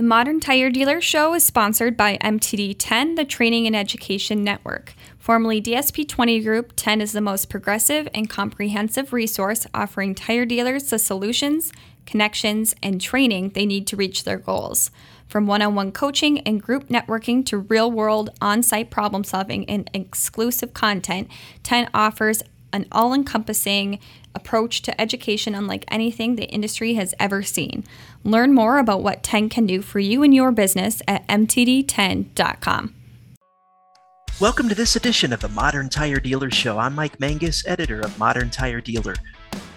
The Modern Tire Dealer Show is sponsored by MTD 10, the Training and Education Network. Formerly DSP 20 Group, 10 is the most progressive and comprehensive resource offering tire dealers the solutions, connections, and training they need to reach their goals. From one on one coaching and group networking to real world on site problem solving and exclusive content, 10 offers an all encompassing approach to education unlike anything the industry has ever seen. Learn more about what 10 can do for you and your business at mtd10.com. Welcome to this edition of the Modern Tire Dealer Show. I'm Mike Manges, editor of Modern Tire Dealer.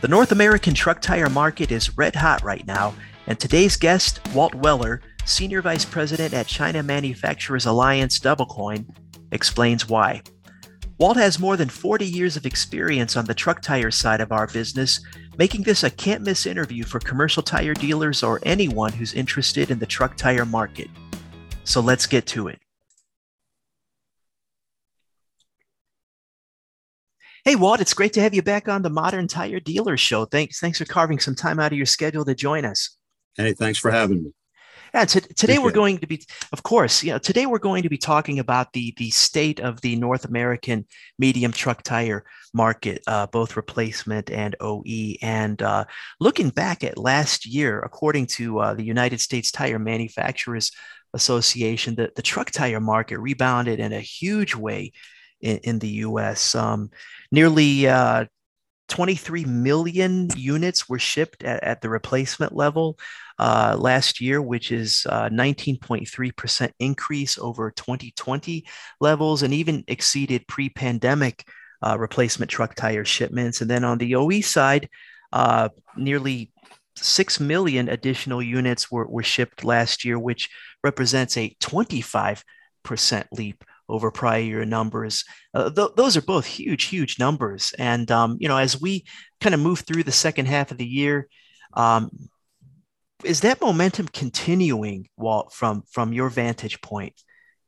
The North American truck tire market is red hot right now, and today's guest, Walt Weller, Senior Vice President at China Manufacturers Alliance DoubleCoin, explains why. Walt has more than 40 years of experience on the truck tire side of our business, making this a can't miss interview for commercial tire dealers or anyone who's interested in the truck tire market. So let's get to it. Hey Walt, it's great to have you back on the Modern Tire Dealer Show. Thanks, thanks for carving some time out of your schedule to join us. Hey, thanks for having me. Yeah, t- today we're going to be, of course, you know, today we're going to be talking about the the state of the North American medium truck tire market, uh, both replacement and OE. And uh, looking back at last year, according to uh, the United States Tire Manufacturers Association, the, the truck tire market rebounded in a huge way in, in the U.S. Um, nearly uh, 23 million units were shipped at, at the replacement level uh, last year, which is 19.3% uh, increase over 2020 levels and even exceeded pre pandemic uh, replacement truck tire shipments. And then on the OE side, uh, nearly 6 million additional units were, were shipped last year, which represents a 25% leap over prior year numbers. Uh, th- those are both huge, huge numbers. And, um, you know, as we kind of move through the second half of the year, um, is that momentum continuing, Walt, from from your vantage point?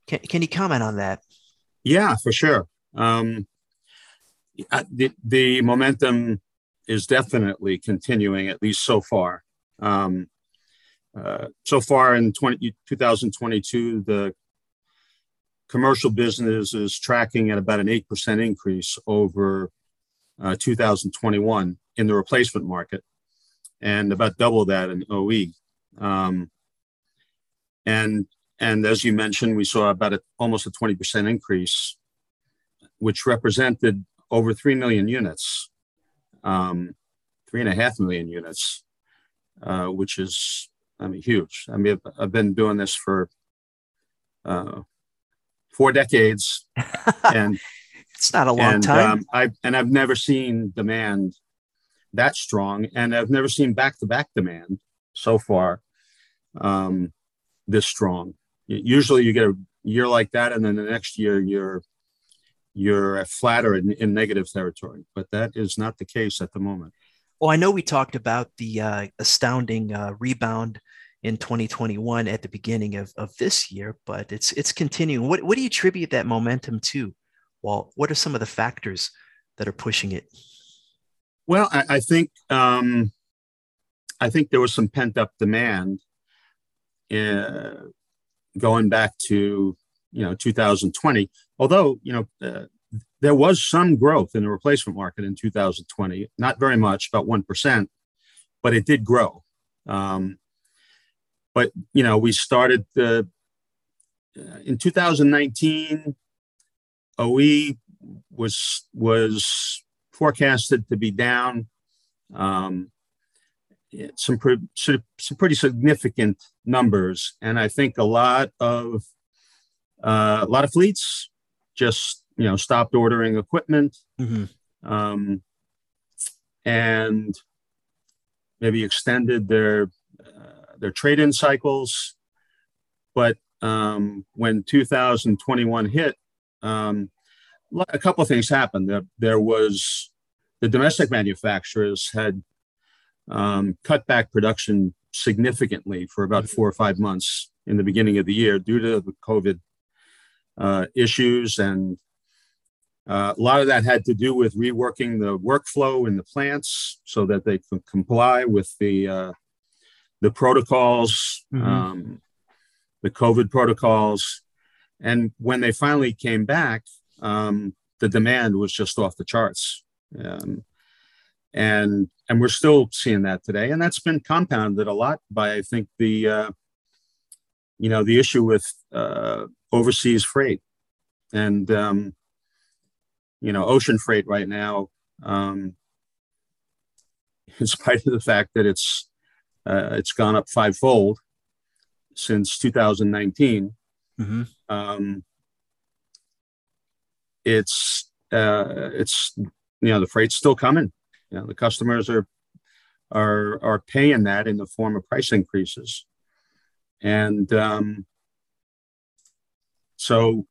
Can, can you comment on that? Yeah, for sure. Um, the, the momentum is definitely continuing, at least so far. Um, uh, so far in 20, 2022, the commercial business is tracking at about an 8% increase over uh, 2021 in the replacement market and about double that in OE. Um, and and as you mentioned, we saw about a, almost a 20% increase, which represented over 3 million units, um, three and a half million units, uh, which is, I mean, huge. I mean, I've, I've been doing this for uh, four decades. and it's not a long and, time. Um, I, and I've never seen demand that strong, and I've never seen back to back demand so far um, this strong. Usually, you get a year like that, and then the next year you're you're flatter in, in negative territory. But that is not the case at the moment. Well, I know we talked about the uh, astounding uh, rebound in 2021 at the beginning of, of this year, but it's it's continuing. What what do you attribute that momentum to? Well, what are some of the factors that are pushing it? Well, I, I think um, I think there was some pent up demand uh, going back to you know 2020. Although you know uh, there was some growth in the replacement market in 2020, not very much, about one percent, but it did grow. Um, but you know we started the uh, in 2019 OE was was forecasted to be down um, some, pre- some pretty significant numbers, and I think a lot of uh, a lot of fleets just you know stopped ordering equipment, mm-hmm. um, and maybe extended their their trade-in cycles. But um, when 2021 hit, um, a couple of things happened. There, there was the domestic manufacturers had um, cut back production significantly for about four or five months in the beginning of the year due to the COVID uh, issues. And uh, a lot of that had to do with reworking the workflow in the plants so that they could comply with the uh, the protocols. Mm-hmm. Um, the COVID protocols. And when they finally came back, um, the demand was just off the charts. Um, and and we're still seeing that today and that's been compounded a lot by i think the uh, you know the issue with uh, overseas freight and um, you know ocean freight right now um, in spite of the fact that it's uh, it's gone up fivefold since 2019 mm-hmm. um, it's uh, it's you know the freight's still coming. You know, the customers are are are paying that in the form of price increases, and um, so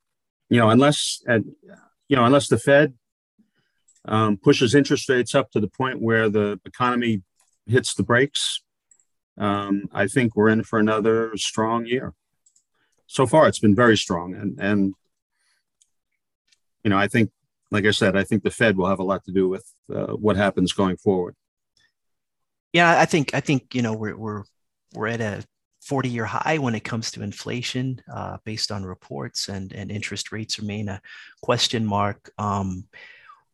you know unless and you know unless the Fed um, pushes interest rates up to the point where the economy hits the brakes, um, I think we're in for another strong year. So far, it's been very strong, and and you know I think like I said, I think the Fed will have a lot to do with uh, what happens going forward. Yeah, I think I think you know we're we're we're at a 40 year high when it comes to inflation, uh, based on reports, and and interest rates remain a question mark. Um,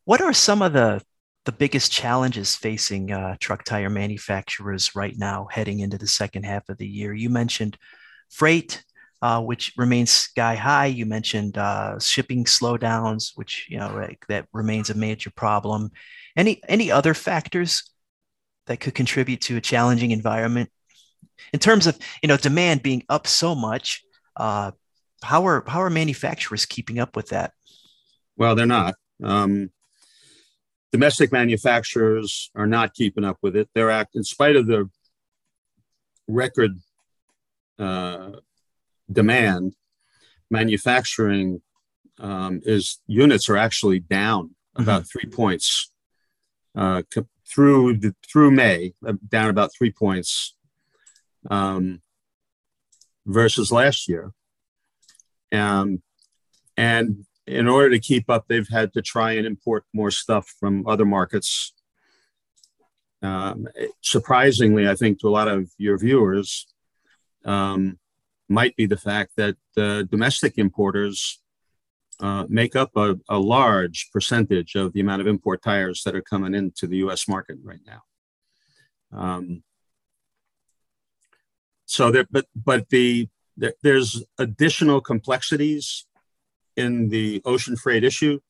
what are some of the the biggest challenges facing uh, truck tire manufacturers right now heading into the second half of the year? You mentioned freight uh, which remains sky high. You mentioned uh, shipping slowdowns, which you know that remains a major problem. Any any other factors that could contribute to a challenging environment in terms of you know demand being up so much? Uh, how are how are manufacturers keeping up with that? Well, they're not. Um, domestic manufacturers are not keeping up with it. They're act in spite of the record uh, demand, manufacturing um, is units are actually down mm-hmm. about three points uh, through the, through May, uh, down about three points um, versus last year. Um, and in order to keep up, they've had to try and import more stuff from other markets. Um, surprisingly, I think to a lot of your viewers, um, might be the fact that uh, domestic importers uh, make up a, a, large percentage of the amount of import tires that are coming into the U.S. market right now. Um, so there, but but the there, there's additional complexities in the ocean freight issue.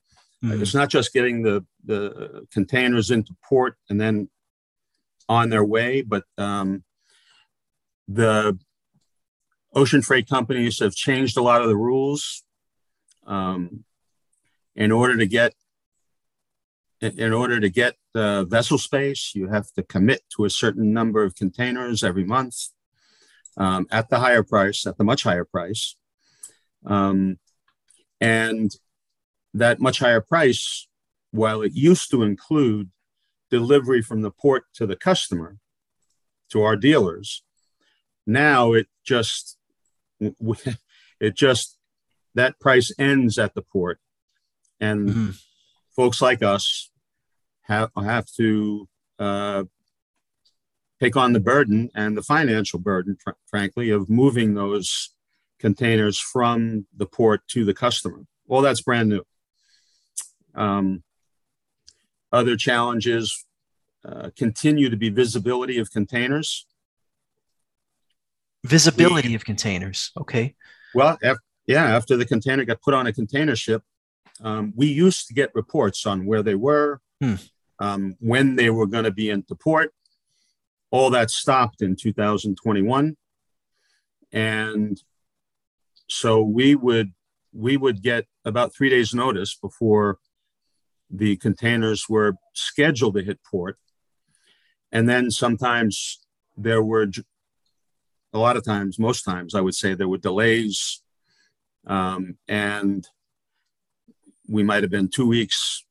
Mm-hmm. It's not just getting the the containers into port and then on their way, but um, the ocean freight companies have changed a lot of the rules um, in order to get in order to get the vessel space you have to commit to a certain number of containers every month um, at the higher price at the much higher price um, and that much higher price while it used to include delivery from the port to the customer to our dealers now it just it just that price ends at the port and mm-hmm. folks like us have have to uh, take on the burden and the financial burden fr- frankly of moving those containers from the port to the customer well that's brand new um, other challenges uh, continue to be visibility of containers Visibility we, of containers. Okay. Well, yeah, after the container got put on a container ship, um, we used to get reports on where they were, hmm. um, when they were going to be into port. All that stopped in 2021, and so we would we would get about three days notice before the containers were scheduled to hit port, and then sometimes there were a lot of times, most times, I would say there were delays, um, and we might have been two weeks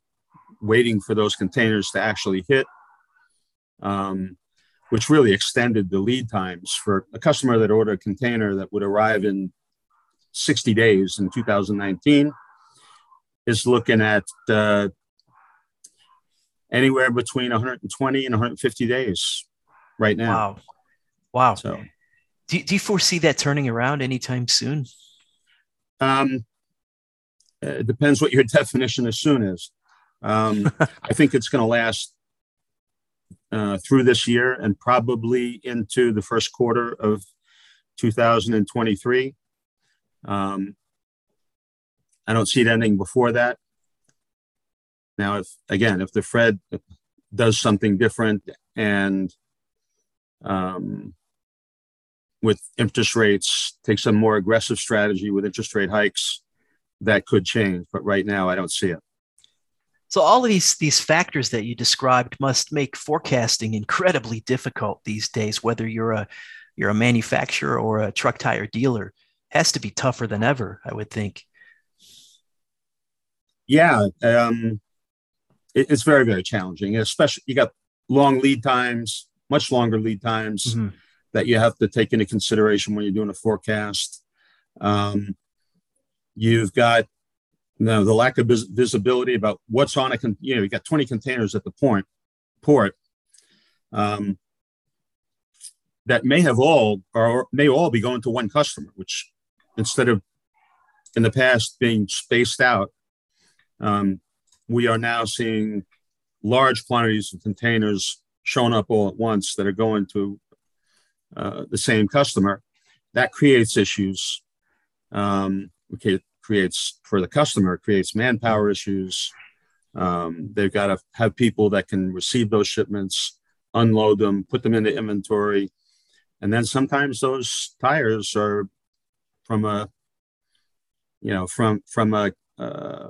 waiting for those containers to actually hit, um, which really extended the lead times for a customer that ordered a container that would arrive in 60 days in 2019 is looking at uh, anywhere between 120 and 150 days right now. Wow. Wow. So Do, do you foresee that turning around anytime soon? Um, it depends what your definition of soon is. Um, I think it's going to last uh, through this year and probably into the first quarter of 2023. Um, I don't see it ending before that. Now, if again, if the Fed does something different and um, with interest rates takes a more aggressive strategy with interest rate hikes, that could change. But right now, I don't see it. So all of these these factors that you described must make forecasting incredibly difficult these days. Whether you're a you're a manufacturer or a truck tire dealer, has to be tougher than ever. I would think. Yeah, um, it, it's very very challenging. Especially you got long lead times, much longer lead times mm-hmm. that you have to take into consideration when you're doing a forecast. Um, you've got no, the lack of vis- visibility about what's on a, con- you know, you got 20 containers at the point port um, that may have all or may all be going to one customer, which instead of in the past being spaced out, um, we are now seeing large quantities of containers showing up all at once that are going to uh, the same customer. That creates issues. Um, creates for the customer creates manpower issues. Um, they've got to have people that can receive those shipments, unload them, put them into inventory, and then sometimes those tires are from a you know from from a uh,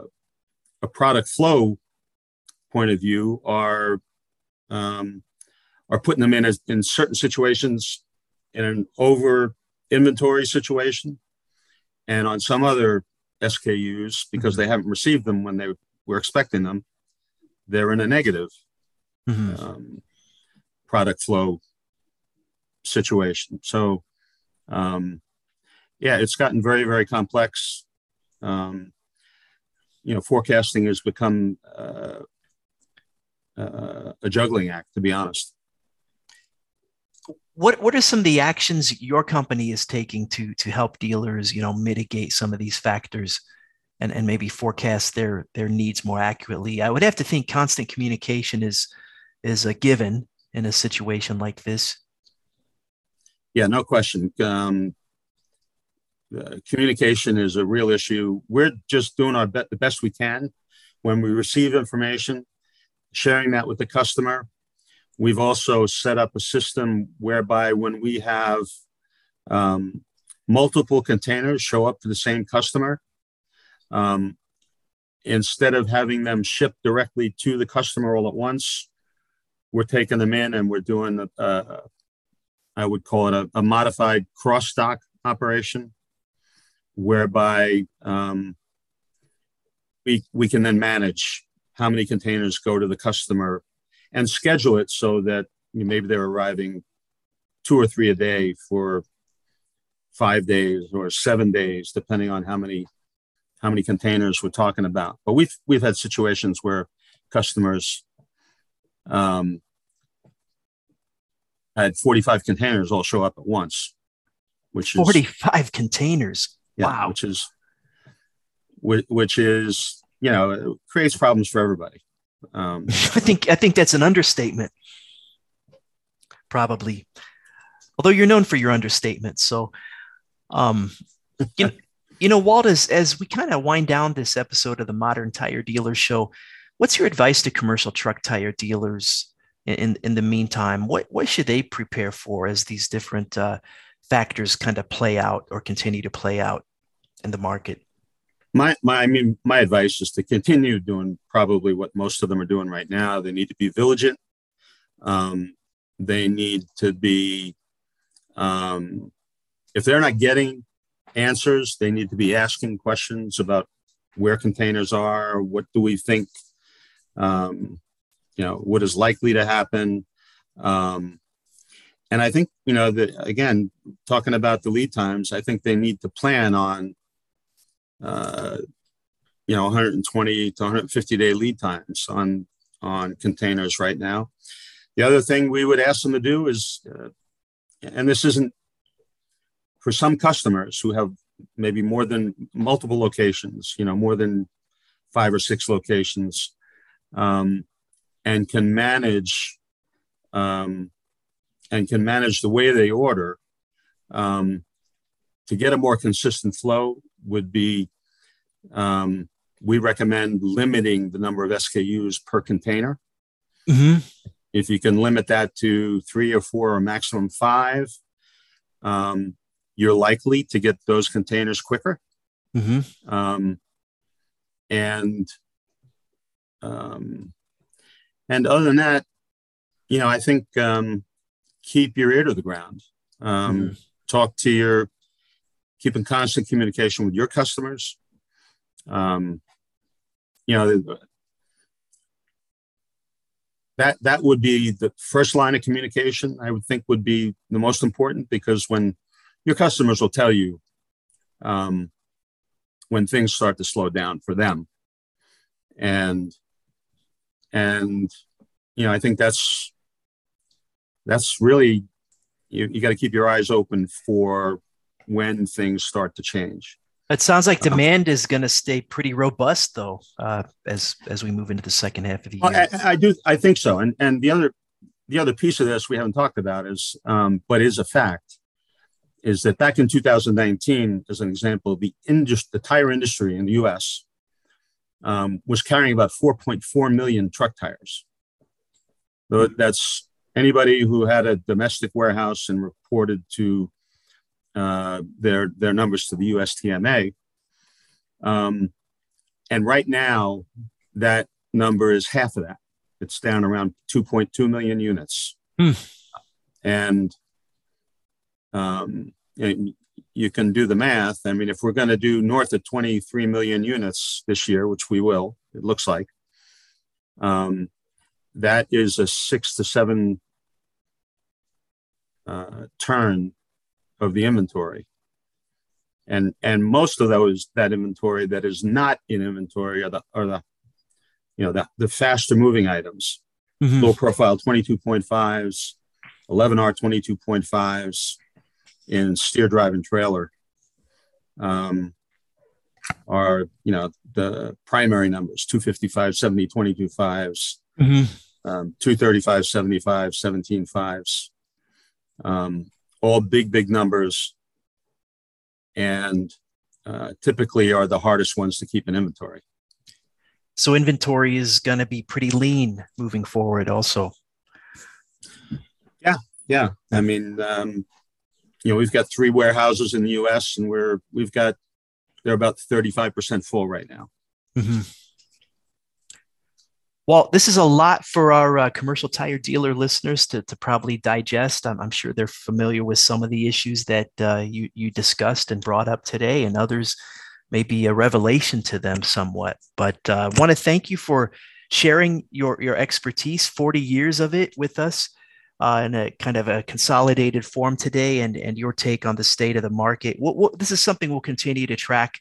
a product flow point of view are um, are putting them in as, in certain situations in an over inventory situation and on some other SKUs because mm-hmm. they haven't received them when they were expecting them. They're in a negative mm-hmm. um, product flow situation. So, um, yeah, it's gotten very, very complex. Um, you know, forecasting has become uh, uh, a juggling act, to be honest. What what are some of the actions your company is taking to to help dealers you know mitigate some of these factors and and maybe forecast their their needs more accurately? I would have to think constant communication is is a given in a situation like this. Yeah no question. Um, uh, communication is a real issue. We're just doing our be- the best we can when we receive information sharing that with the customer. We've also set up a system whereby when we have um, multiple containers show up to the same customer, um, instead of having them shipped directly to the customer all at once, we're taking them in and we're doing, a, a, I would call it a, a modified cross stock operation, whereby um, we, we can then manage how many containers go to the customer and schedule it so that you know, maybe they're arriving two or three a day for five days or seven days, depending on how many how many containers we're talking about. But we've we've had situations where customers um, had 45 containers all show up at once, which is 45 containers. Yeah, wow. Which is which is you know creates problems for everybody. Um, I think I think that's an understatement. Probably, although you're known for your understatement. So, um, you know, you know, Walt, as as we kind of wind down this episode of the Modern Tire Dealer Show, what's your advice to commercial truck tire dealers in in, in the meantime? What what should they prepare for as these different uh, factors kind of play out or continue to play out in the market? my my I mean my advice is to continue doing probably what most of them are doing right now. They need to be vigilant. Um, they need to be um, if they're not getting answers, they need to be asking questions about where containers are, what do we think, um, you know, what is likely to happen. Um, and I think, you know, that again, talking about the lead times, I think they need to plan on uh, you know 120 to 150 day lead times on on containers right now. The other thing we would ask them to do is, uh, and this isn't for some customers who have maybe more than multiple locations, you know, more than five or six locations, um, and can manage um, and can manage the way they order um, to get a more consistent flow would be um, we recommend limiting the number of SKUs per container. Mm-hmm. If you can limit that to three or four or maximum five, um, you're likely to get those containers quicker. Mm-hmm. Um, and um, and other than that, you know, I think um, keep your ear to the ground. Um, mm-hmm. Talk to your, keep in constant communication with your customers. Um, you know, that that would be the first line of communication. I would think would be the most important because when your customers will tell you um, when things start to slow down for them, and and you know, I think that's that's really you, you got to keep your eyes open for when things start to change. It sounds like uh-huh. demand is going to stay pretty robust, though, uh, as as we move into the second half of the year. I, I, do, I think so. And and the other the other piece of this we haven't talked about is, um, but is a fact, is that back in 2019, as an example, the industry, the tire industry in the U.S. Um, was carrying about 4.4 million truck tires. So that's anybody who had a domestic warehouse and reported to uh, their their numbers to the USTMA. Um, and right now, that number is half of that. It's down around 2.2 million units. Hmm. And um, you can do the math. I mean, if we're going to do north of 23 million units this year, which we will, it looks like, um, that is a six to seven uh, turn of the inventory. And, and most of those that inventory that is not in inventory are the, are the you know the, the faster moving items mm-hmm. low profile 22.5s 11r 22.5s in steer drive and trailer um, are you know the primary numbers 255 70 22 5s mm-hmm. um, 235 75 17 5s um, all big, big numbers, and uh, typically are the hardest ones to keep in inventory. So inventory is going to be pretty lean moving forward, also. Yeah, yeah. I mean, um, you know, we've got three warehouses in the U.S. and we're we've got they're about thirty five percent full right now. Mm-hmm. Well, this is a lot for our uh, commercial tire dealer listeners to, to probably digest. I'm, I'm, sure they're familiar with some of the issues that uh, you, you discussed and brought up today, and others may be a revelation to them somewhat. But uh, I uh, want to thank you for sharing your, your expertise, 40 years of it with us. Uh, in a kind of a consolidated form today, and and your take on the state of the market. What, what, this is something we'll continue to track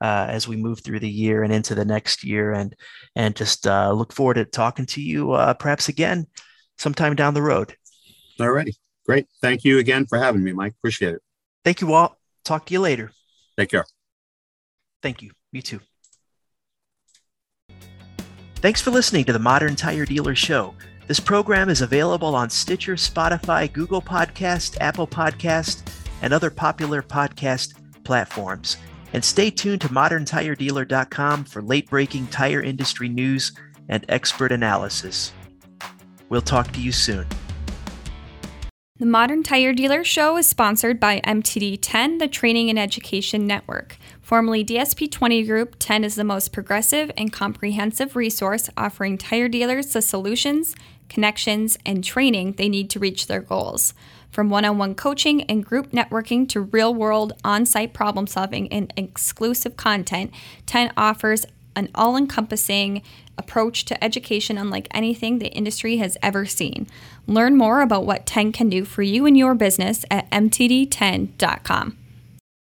uh, as we move through the year and into the next year. And and just uh, look forward to talking to you uh, perhaps again sometime down the road. All righty. Great. Thank you again for having me, Mike. Appreciate it. Thank you, Walt. Talk to you later. Take care. Thank you. You too. Thanks for listening to the Modern Tire Dealer Show. This program is available on Stitcher, Spotify, Google Podcast, Apple Podcast, and other popular podcast platforms. And stay tuned to moderntiredealer.com for late breaking tire industry news and expert analysis. We'll talk to you soon. The Modern Tire Dealer Show is sponsored by MTD 10, the Training and Education Network. Formerly DSP 20 Group, 10 is the most progressive and comprehensive resource offering tire dealers the solutions, connections, and training they need to reach their goals. From one on one coaching and group networking to real world on site problem solving and exclusive content, 10 offers an all encompassing approach to education unlike anything the industry has ever seen. Learn more about what 10 can do for you and your business at mtd10.com.